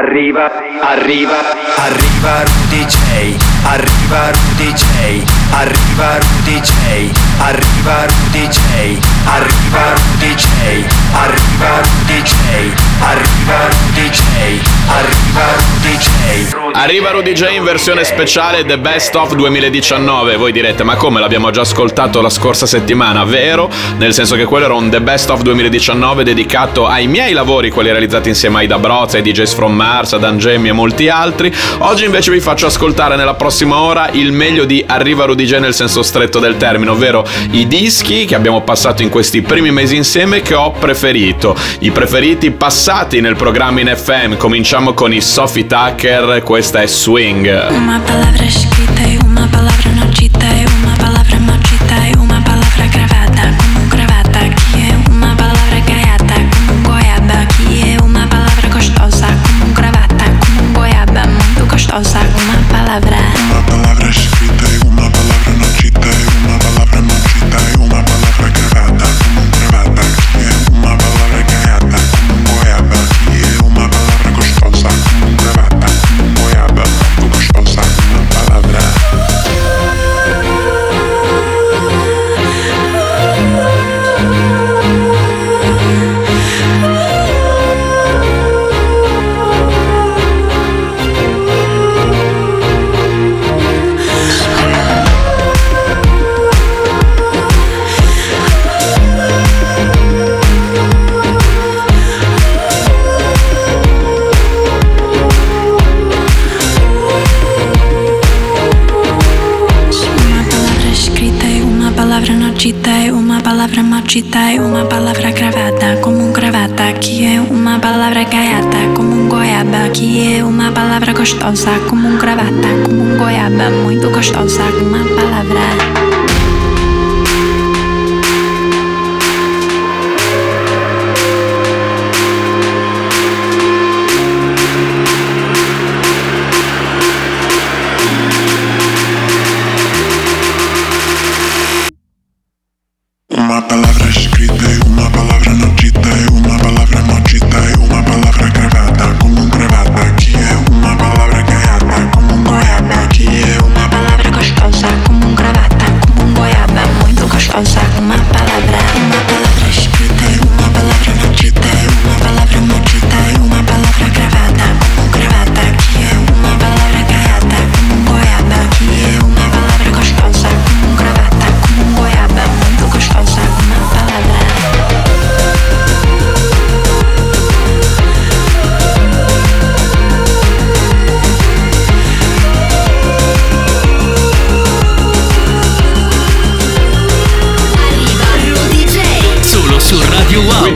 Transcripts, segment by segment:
Arriva, arriva, arriva Rudy J, arriva Rudy J, arriva Rudy J, arriva Rudy J, arriva Rudy J, arriva Rudy arriva Rudy arriva Rudy. Arriva Rudy J in versione speciale The Best of 2019. Voi direte, ma come l'abbiamo già ascoltato la scorsa settimana? Vero, nel senso che quello era un The Best of 2019 dedicato ai miei lavori, quelli realizzati insieme ai Da Broz, ai DJs from Mars, ad Angemi e molti altri. Oggi invece vi faccio ascoltare nella prossima ora il meglio di Arriva Rudy J nel senso stretto del termine, ovvero i dischi che abbiamo passato in questi primi mesi insieme che ho preferito. I preferiti passati nel programma in FM. Cominciamo con i Sophie Tucker, resposta swing. Uma palavra escrita e uma palavra não. Palavra gostosa como um gravata como um goiaba muito gostosa uma palavra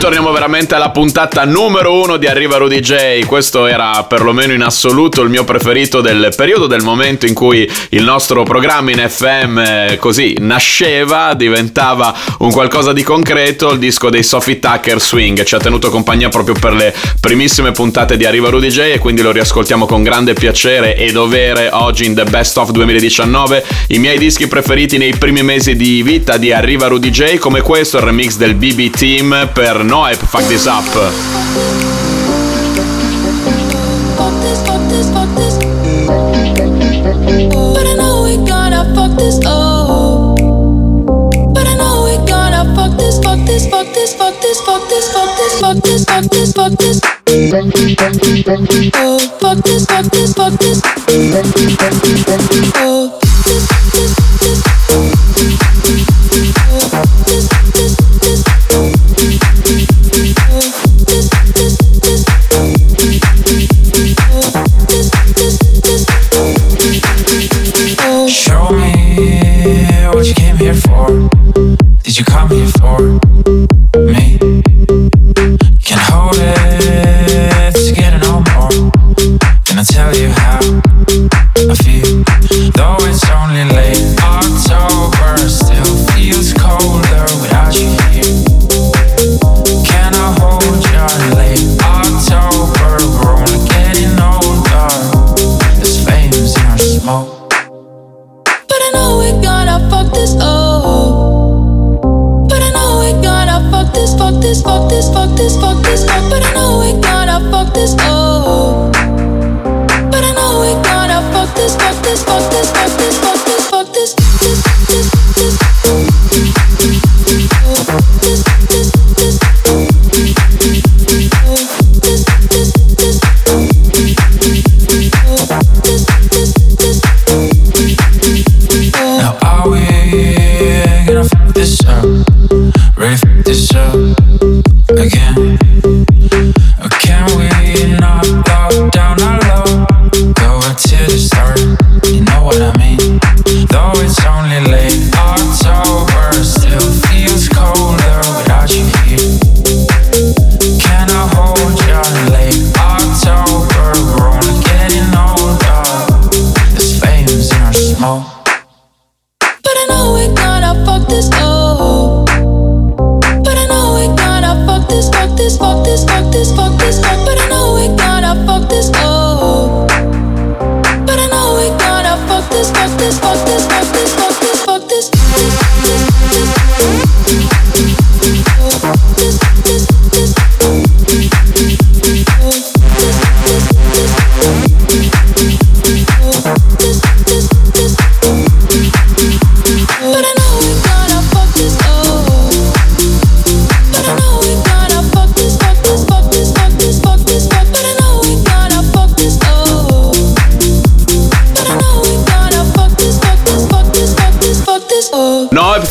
torniamo veramente alla puntata numero uno di Arriva Rudy J. Questo era perlomeno in assoluto il mio preferito del periodo, del momento in cui il nostro programma in FM eh, così nasceva, diventava un qualcosa di concreto. Il disco dei Sophie Tucker Swing ci ha tenuto compagnia proprio per le primissime puntate di Arriva Rudy J e quindi lo riascoltiamo con grande piacere e dovere oggi in The Best of 2019. I miei dischi preferiti nei primi mesi di vita di Arriva Rudy J, come questo, il remix del BB Team per Noep Noip fuck this up. Oh, fuck this, fuck this, fuck this.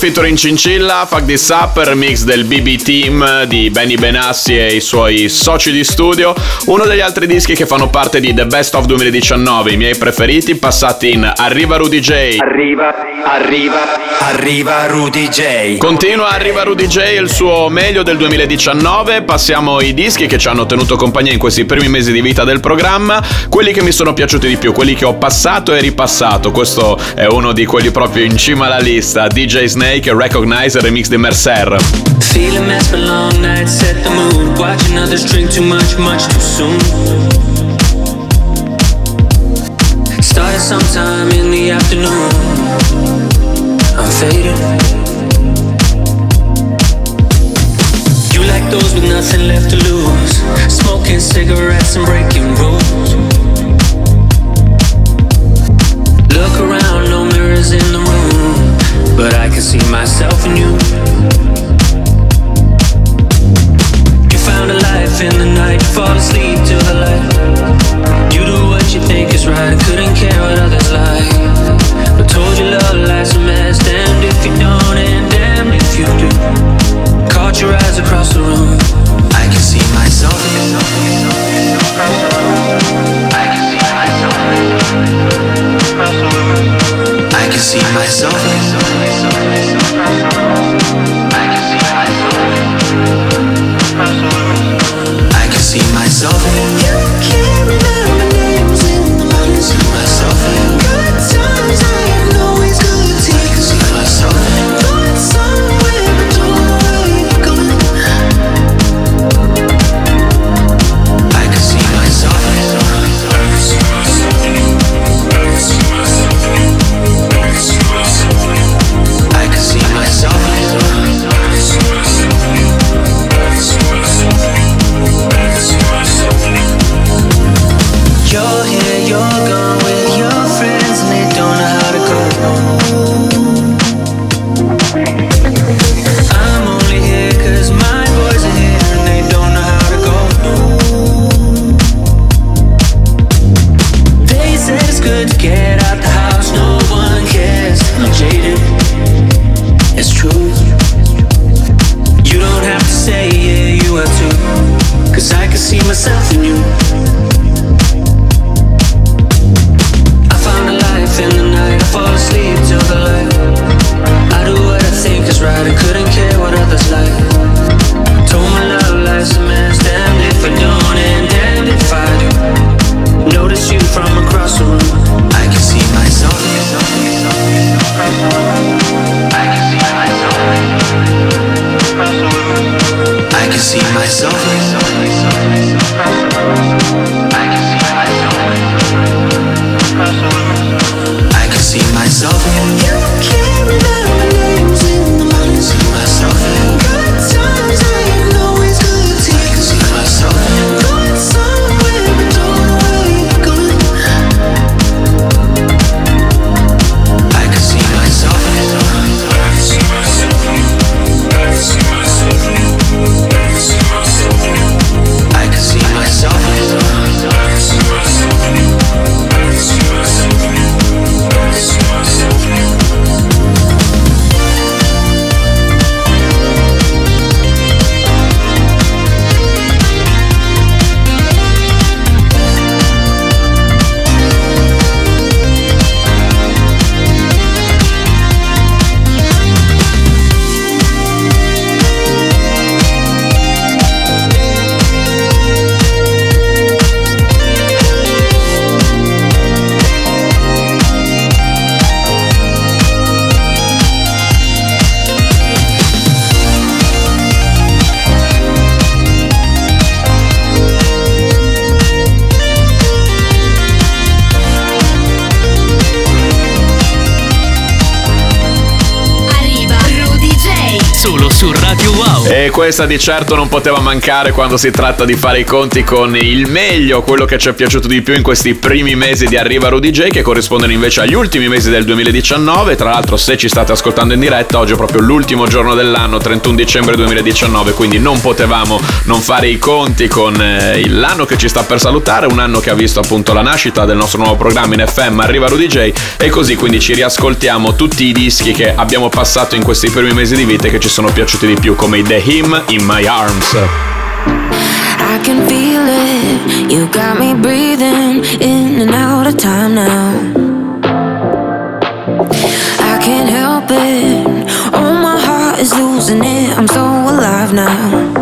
featuring Cincilla, Fuck This Up, remix del BB Team di Benny Benassi e i suoi soci di studio, uno degli altri dischi che fanno parte di The Best of 2019, i miei preferiti passati in Arriva Rudy J. Arriva, arriva, arriva Rudy J. Continua Arriva Rudy J, il suo meglio del 2019, passiamo ai dischi che ci hanno tenuto compagnia in questi primi mesi di vita del programma, quelli che mi sono piaciuti di più, quelli che ho passato e ripassato, questo è uno di quelli proprio in cima alla lista, DJ Snake make a recognizer remix di Mercer. Feeling for long nights, set the mood. Watching others drink too much, much too soon. Started sometime in the afternoon. I'm faded. You like those with nothing left to lose. Smoking cigarettes and breaking rules. Questa di certo non poteva mancare quando si tratta di fare i conti con il meglio, quello che ci è piaciuto di più in questi primi mesi di Arriva Rudy J, che corrispondono invece agli ultimi mesi del 2019. Tra l'altro, se ci state ascoltando in diretta, oggi è proprio l'ultimo giorno dell'anno, 31 dicembre 2019, quindi non potevamo non fare i conti con eh, l'anno che ci sta per salutare, un anno che ha visto appunto la nascita del nostro nuovo programma in FM Arriva Rudy J e così quindi ci riascoltiamo tutti i dischi che abbiamo passato in questi primi mesi di vita e che ci sono piaciuti di più come i The In My Arms. I can feel it. You got me breathing in and out of time now. I can't help it. Oh, my heart is losing it. I'm so alive now.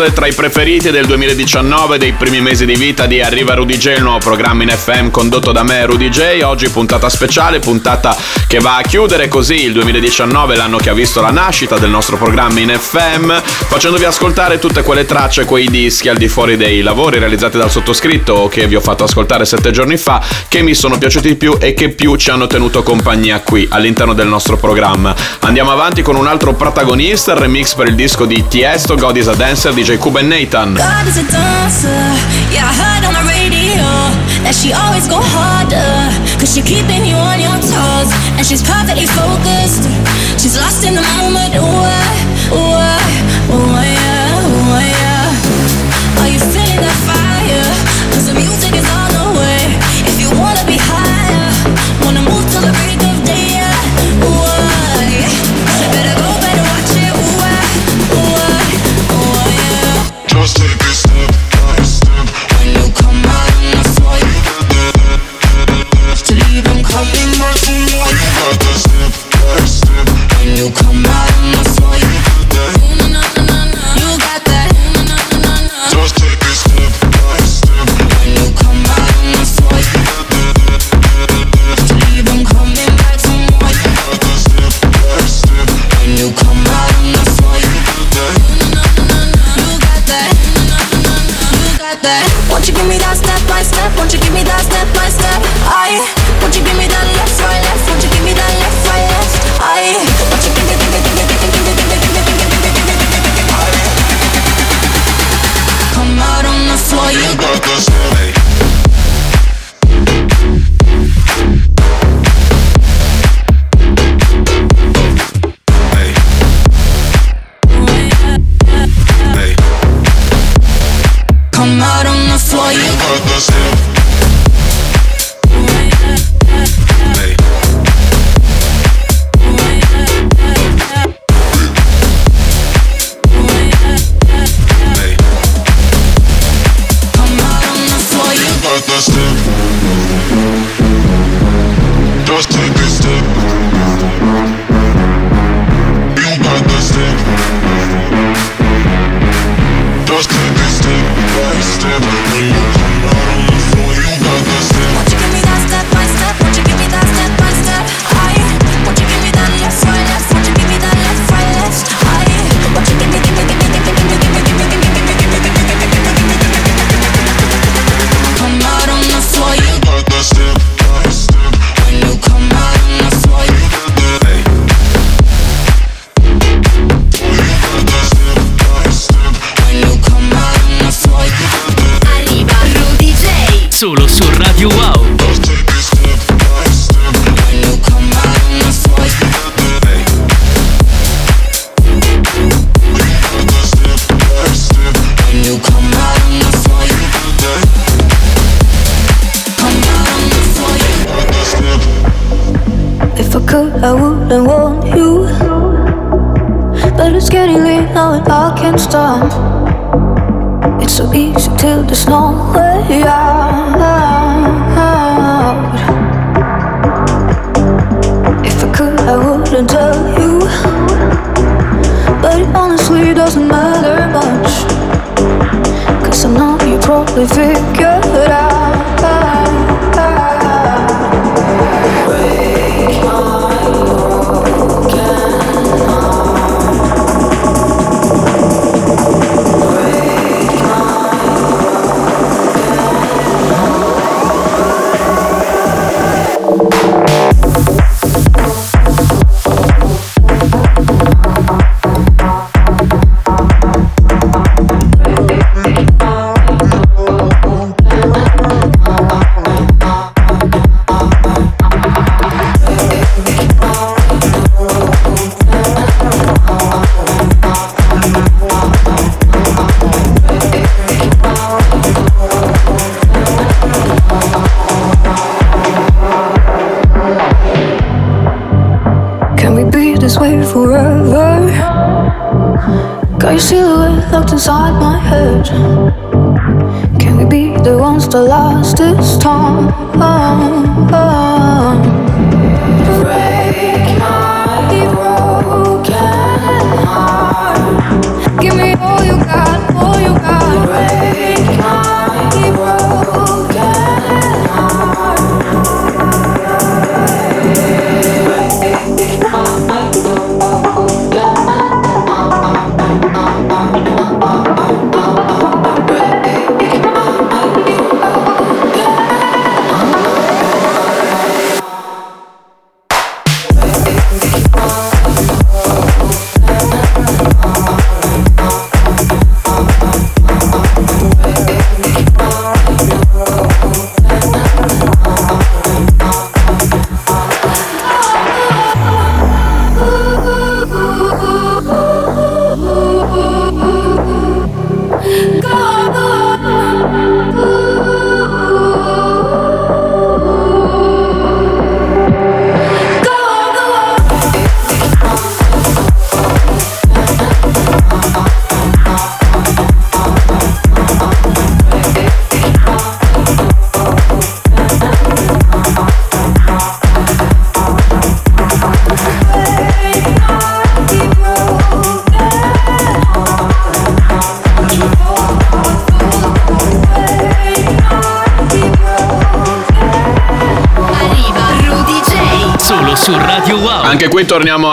Tra i preferiti del 2019 dei primi mesi di vita di Arriva Rudy J, il nuovo programma in FM condotto da me Rudy J. Oggi puntata speciale, puntata che va a chiudere così il 2019, l'anno che ha visto la nascita del nostro programma in FM, facendovi ascoltare tutte quelle tracce, quei dischi al di fuori dei lavori realizzati dal sottoscritto che vi ho fatto ascoltare sette giorni fa, che mi sono piaciuti di più e che più ci hanno tenuto compagnia qui all'interno del nostro programma. Andiamo avanti con un altro protagonista, il remix per il disco di Tiesto, God is a Dancer, DJ Cuban Nathan. God is a dancer. Yeah, I heard on the radio that she always go harder. Cause she keeping you on your toes. And she's perfectly focused. She's lost in the moment. Ooh, ooh, it's getting late now and I can't stop. It's so easy till there's no way out. If I could, I wouldn't tell you. But it honestly doesn't matter much. Cause I know you probably figured out. Can locked inside my head. Can we be the ones that last this time?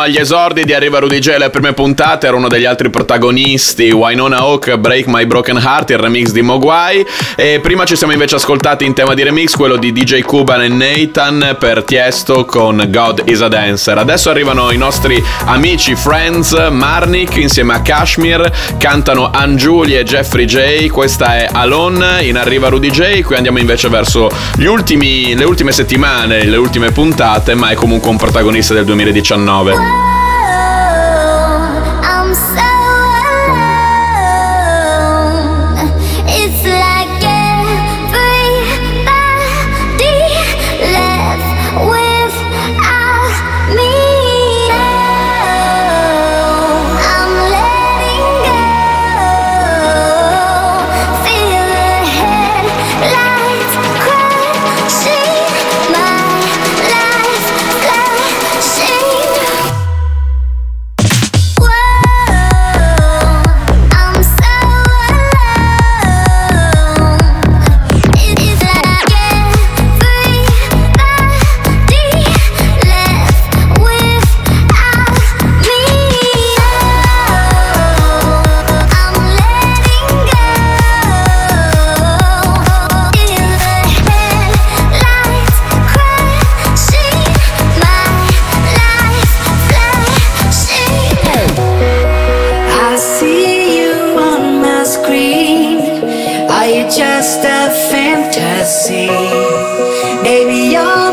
Agli esordi di Arriva Rudy J. Le prime puntate era uno degli altri protagonisti, Wynonna Hawk, Break My Broken Heart, il remix di Mogwai. E prima ci siamo invece ascoltati in tema di remix quello di DJ Cuban e Nathan per Tiesto con God is a Dancer. Adesso arrivano i nostri amici Friends, Marnik insieme a Kashmir, cantano Anjuli e Jeffrey J. Questa è Alone in Arriva Rudy J. Qui andiamo invece verso ultimi, le ultime settimane, le ultime puntate, ma è comunque un protagonista del 2019. a fantasy. Baby, you're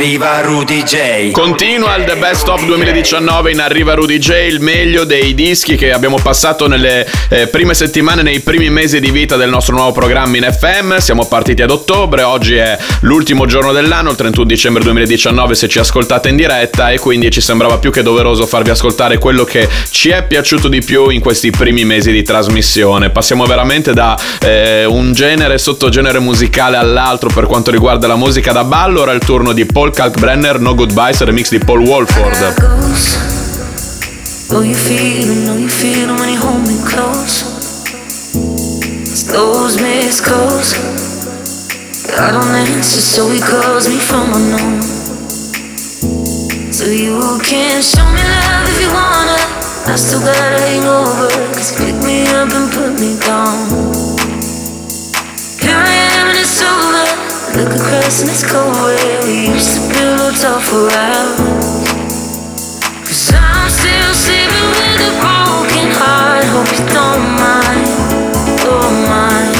Arriva, Rudy J. Continua il The Best of 2019 in Arriva Rudy J, il meglio dei dischi che abbiamo passato nelle eh, prime settimane, nei primi mesi di vita del nostro nuovo programma in FM. Siamo partiti ad ottobre, oggi è l'ultimo giorno dell'anno, il 31 dicembre 2019 se ci ascoltate in diretta e quindi ci sembrava più che doveroso farvi ascoltare quello che ci è piaciuto di più in questi primi mesi di trasmissione. Passiamo veramente da eh, un genere sottogenere musicale all'altro per quanto riguarda la musica da ballo, ora è il turno di Paul Kalkbrenner, No Goodbyes, remix di Paul Wolford. Know you feel it, know you feel it when you hold me close. It's those missed calls. I don't answer, so he calls me from unknown. So you can show me love if you wanna. I still got a hangover, cause pick me up and put me down. Here I Look and it's cold where we used to build top for. Cause I'm still sleeping with a broken heart. Hope you don't mind, don't mind.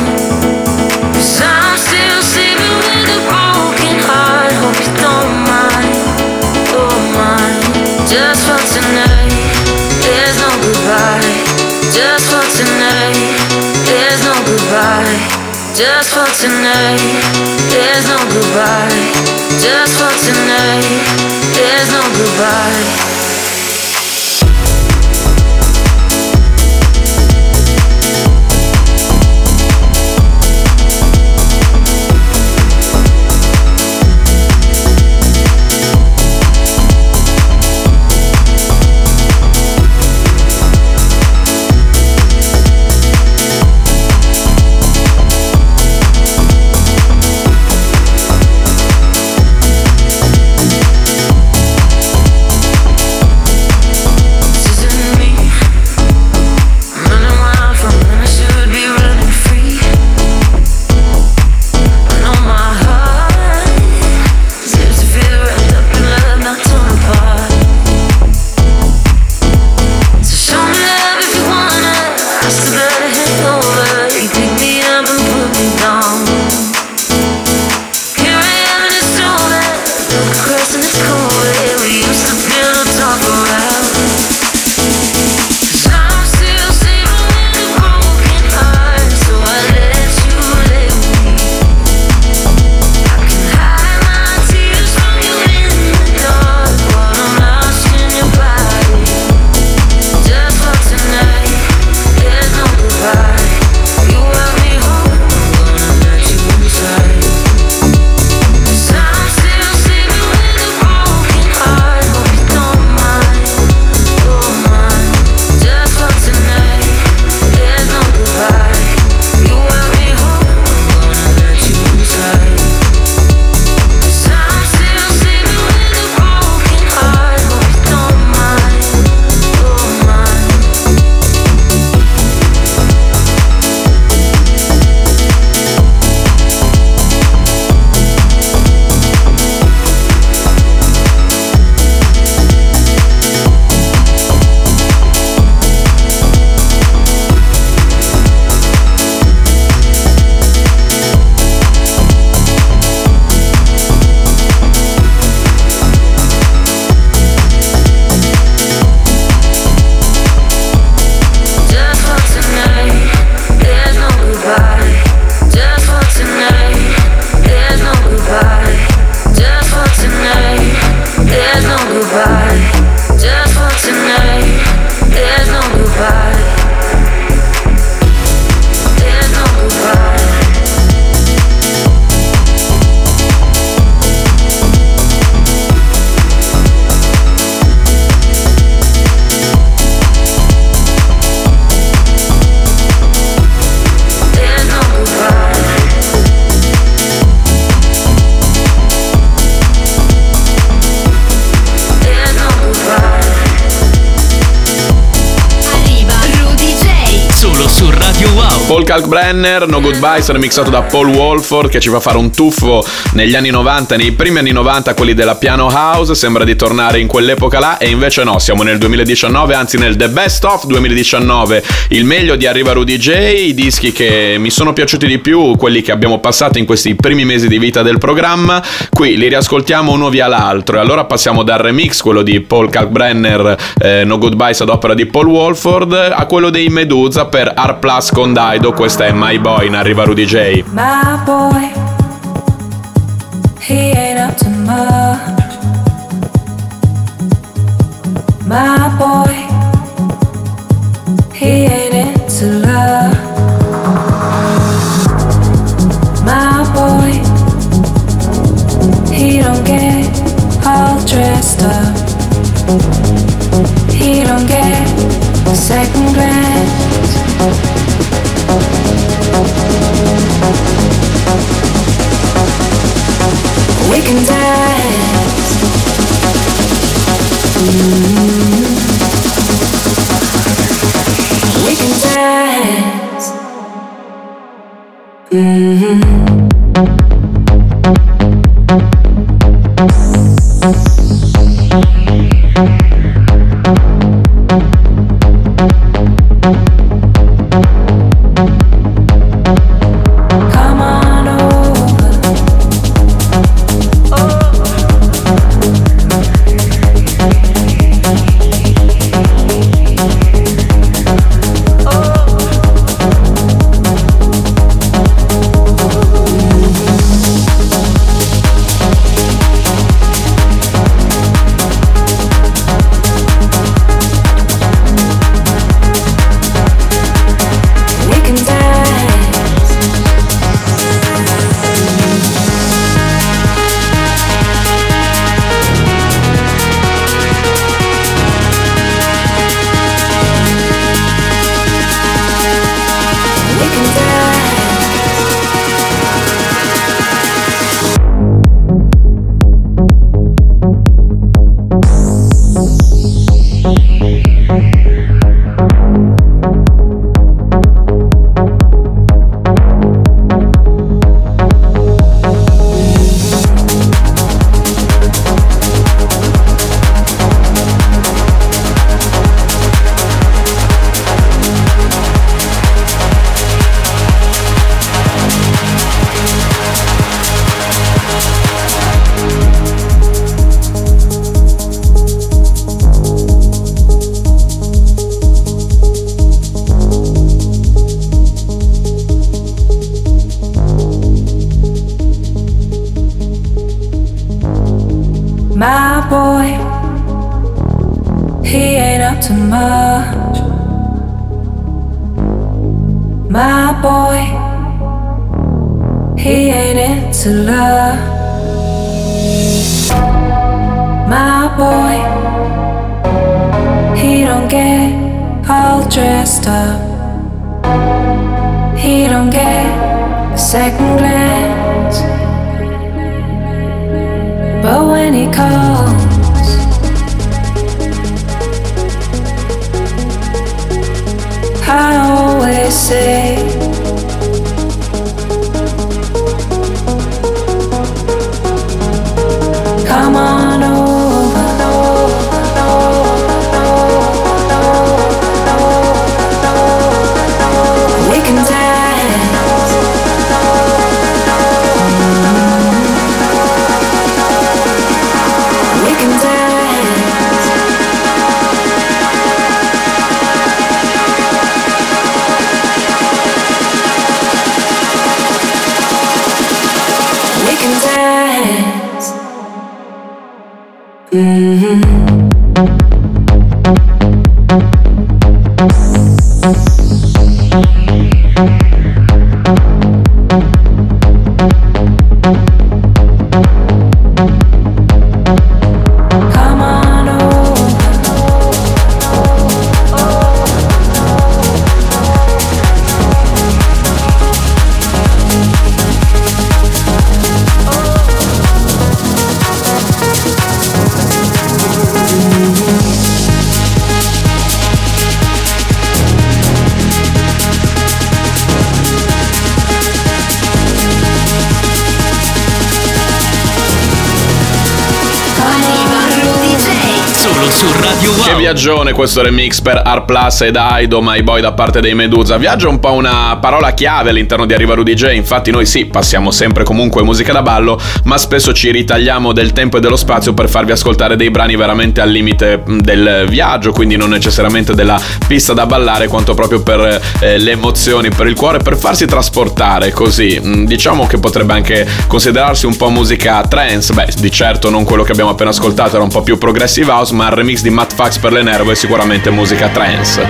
Cause I'm still sleeping with a broken heart. Hope you don't mind, don't mind. Just for tonight, there's no goodbye. Just for tonight, there's no goodbye. Just for tonight, there's no goodbye. Just for tonight, there's no goodbye. Kalkbrenner, No Goodbye, remixato da Paul Wolford che ci fa fare un tuffo negli anni 90, nei primi anni 90, quelli della Piano House, sembra di tornare in quell'epoca là e invece no, siamo nel 2019, anzi nel The Best of 2019, il meglio di Arriva Rudy J, i dischi che mi sono piaciuti di più, quelli che abbiamo passato in questi primi mesi di vita del programma, qui li riascoltiamo uno via l'altro e allora passiamo dal remix, quello di Paul Kalkbrenner, eh, No Goodbye ad opera di Paul Wolford, a quello dei Medusa per R Plus con Daido, questa è My Boy in Arriva Rudy J. My boy, he ain't up to much. My boy, he ain't into love. My boy, he don't get all dressed up. He don't get second glance. Mm-hmm. My boy, he ain't into love. My boy, he don't get all dressed up. He don't get a second glance. But when he calls, I always say, viaggione questo remix per Art Plus ed Aido My Boy da parte dei Medusa. Viaggio è un po' una parola chiave all'interno di Arriva Rudy J. Infatti, noi sì, passiamo sempre comunque musica da ballo, ma spesso ci ritagliamo del tempo e dello spazio per farvi ascoltare dei brani veramente al limite mm, del viaggio, quindi non necessariamente della pista da ballare, quanto proprio per eh, le emozioni, per il cuore, per farsi trasportare così. Mm, Diciamo che potrebbe anche considerarsi un po' musica trance. Beh, di certo non quello che abbiamo appena ascoltato, era un po' più progressive house, ma il remix di Matt Fax per le nerve sicuramente musica trance.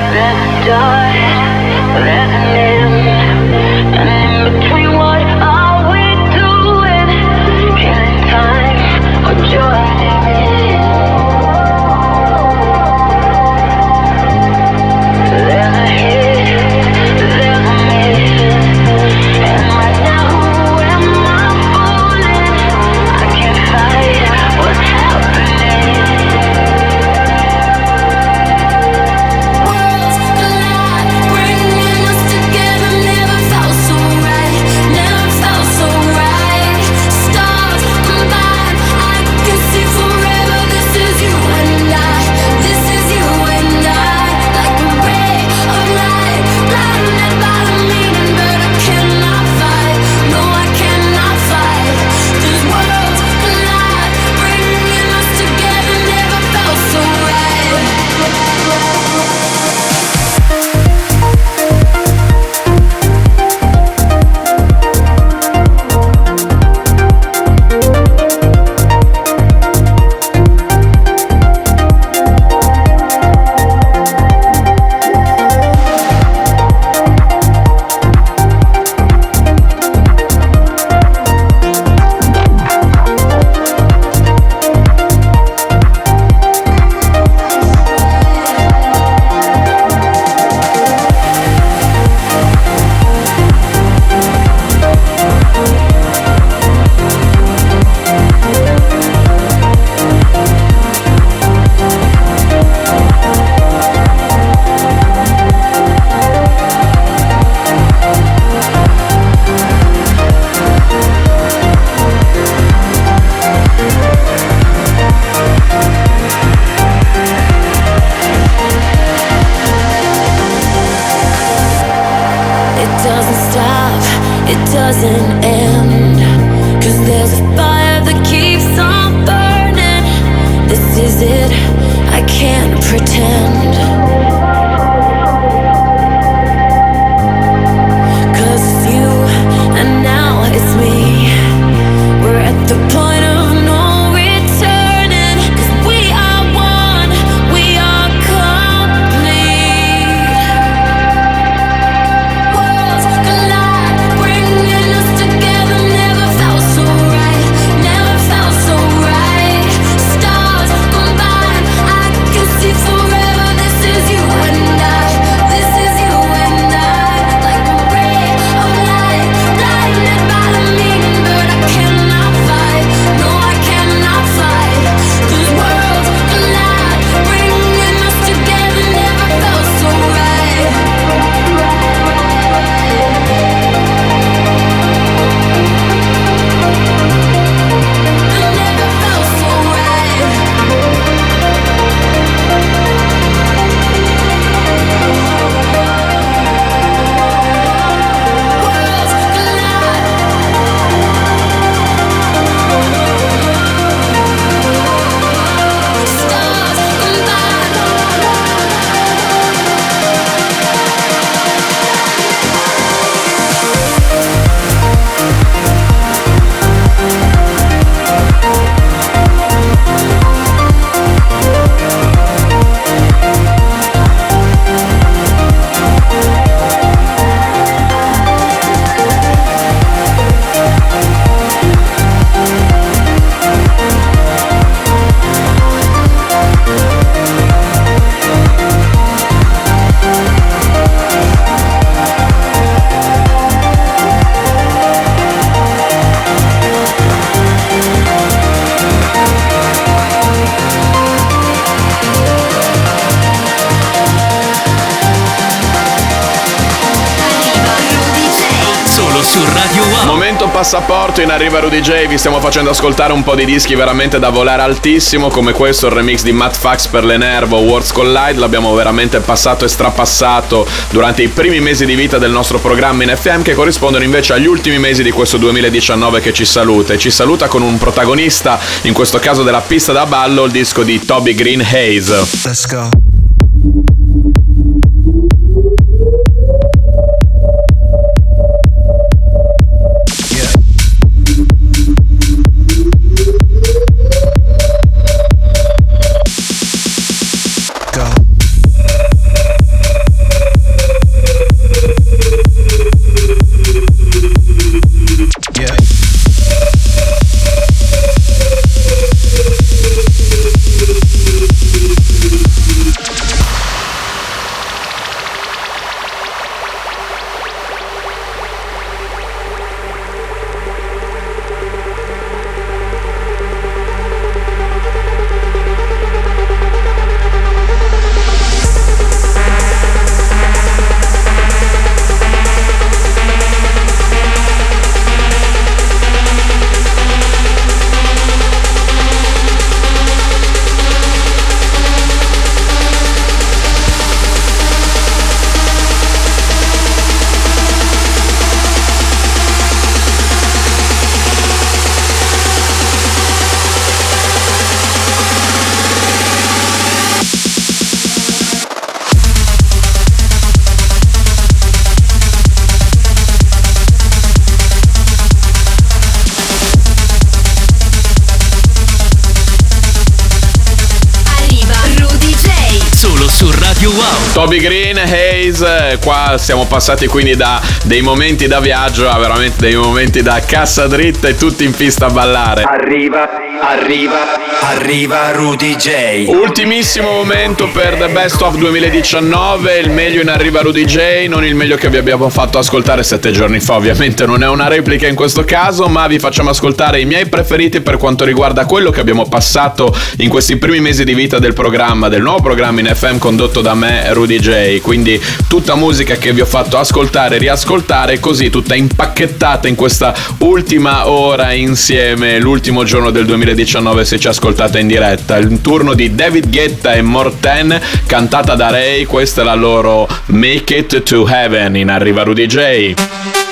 Pretend. Arriva Rudy J. Vi stiamo facendo ascoltare un po' di dischi veramente da volare altissimo, come questo, il remix di Matt Fax per le Nervo, Words Collide. L'abbiamo veramente passato e strapassato durante i primi mesi di vita del nostro programma in FM, che corrispondono invece agli ultimi mesi di questo 2019 che ci saluta. E ci saluta con un protagonista, in questo caso della pista da ballo, il disco di Toby Green Hayes. Let's go. Green, Hayes, eh, qua siamo passati quindi da dei momenti da viaggio a veramente dei momenti da cassa dritta e tutti in pista a ballare. Arriva, arriva, arriva Rudy J. Ultimissimo momento per The Best of 2019, il meglio in arriva Rudy J, non il meglio che vi abbiamo fatto ascoltare sette giorni fa, ovviamente non è una replica in questo caso, ma vi facciamo ascoltare i miei preferiti per quanto riguarda quello che abbiamo passato in questi primi mesi di vita del programma, del nuovo programma in FM condotto da me Rudy J, quindi tutta musica che vi ho fatto ascoltare e riascoltare, così tutta impacchettata in questa ultima ora insieme, l'ultimo giorno del 2019 se ci ascoltate in diretta, il turno di David Guetta e Morten cantata da Ray, questa è la loro Make It to Heaven in arriva Rudy J.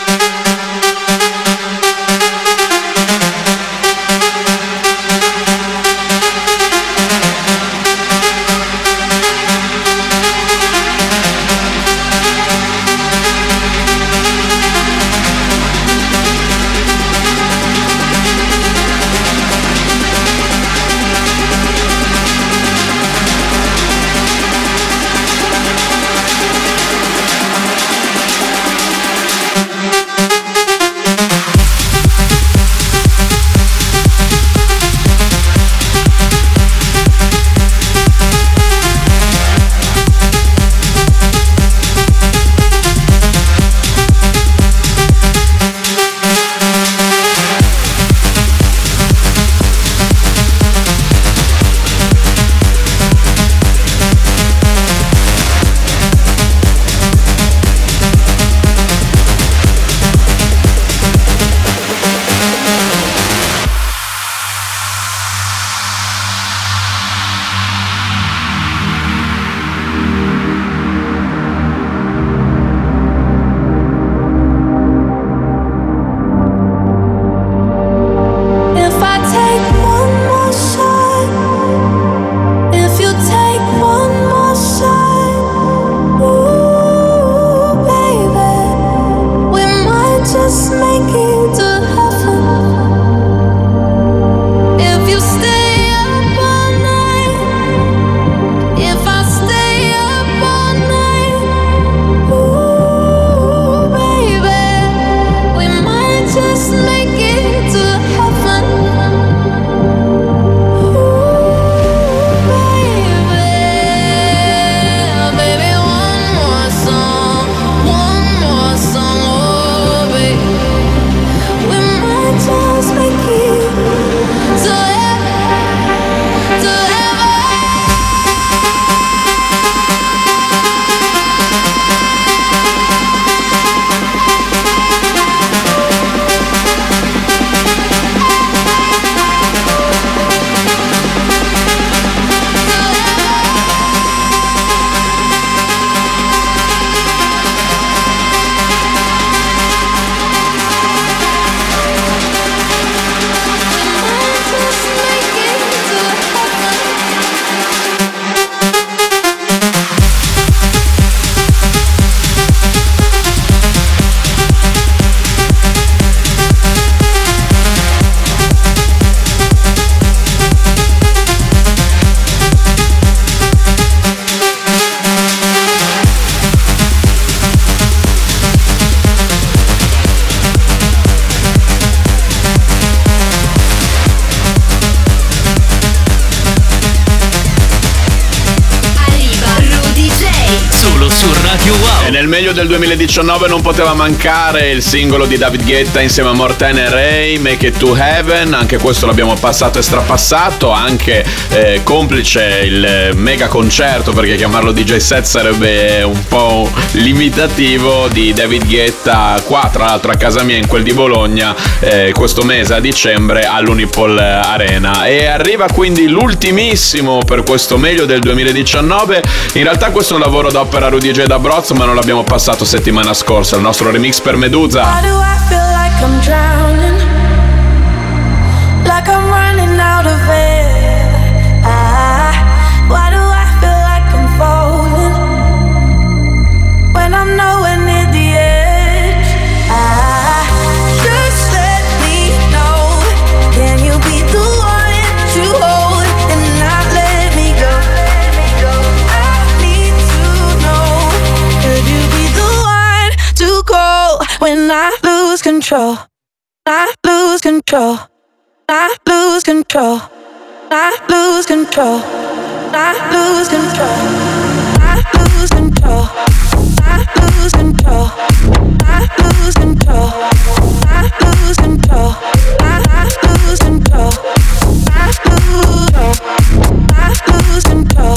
2019 non poteva mancare il singolo di David Guetta insieme a Morten e Ray, Make It to Heaven, anche questo l'abbiamo passato e strapassato, anche eh, complice il mega concerto, perché chiamarlo DJ set sarebbe un po' limitativo, di David Guetta qua, tra l'altro a casa mia in quel di Bologna, eh, questo mese a dicembre all'Unipol Arena. E arriva quindi l'ultimissimo per questo meglio del 2019, in realtà questo è un lavoro d'opera Rudy J. Da Broz, ma non l'abbiamo passato settimana scorsa, il nostro remix per Medusa. Why when I lose control? I lose control. I lose control. I lose control. I lose control. I lose control. I lose control. I lose control. I lose control. I lose control. I lose I lose control.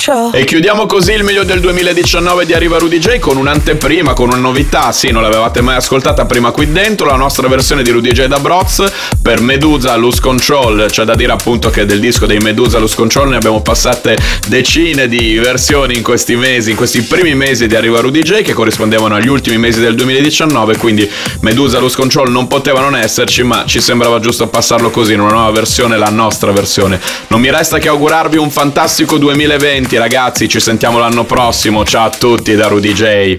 Control? E chiudiamo così il meglio del 2019 di Arriva Rudy J con un'anteprima, con una novità, sì, non l'avevate mai ascoltata prima qui dentro, la nostra versione di Rudy J da Broz per Medusa Lose Control, c'è da dire appunto che del disco dei Medusa Lose Control ne abbiamo passate decine di versioni in questi mesi, in questi primi mesi di Arriva Rudy J che corrispondevano agli ultimi mesi del 2019, quindi Medusa Lose Control non poteva non esserci, ma ci sembrava giusto passarlo così in una nuova versione, la nostra versione. Non mi resta che augurarvi un fantastico 2020 ragazzi, ci sentiamo l'anno prossimo, ciao a tutti da Rudy J.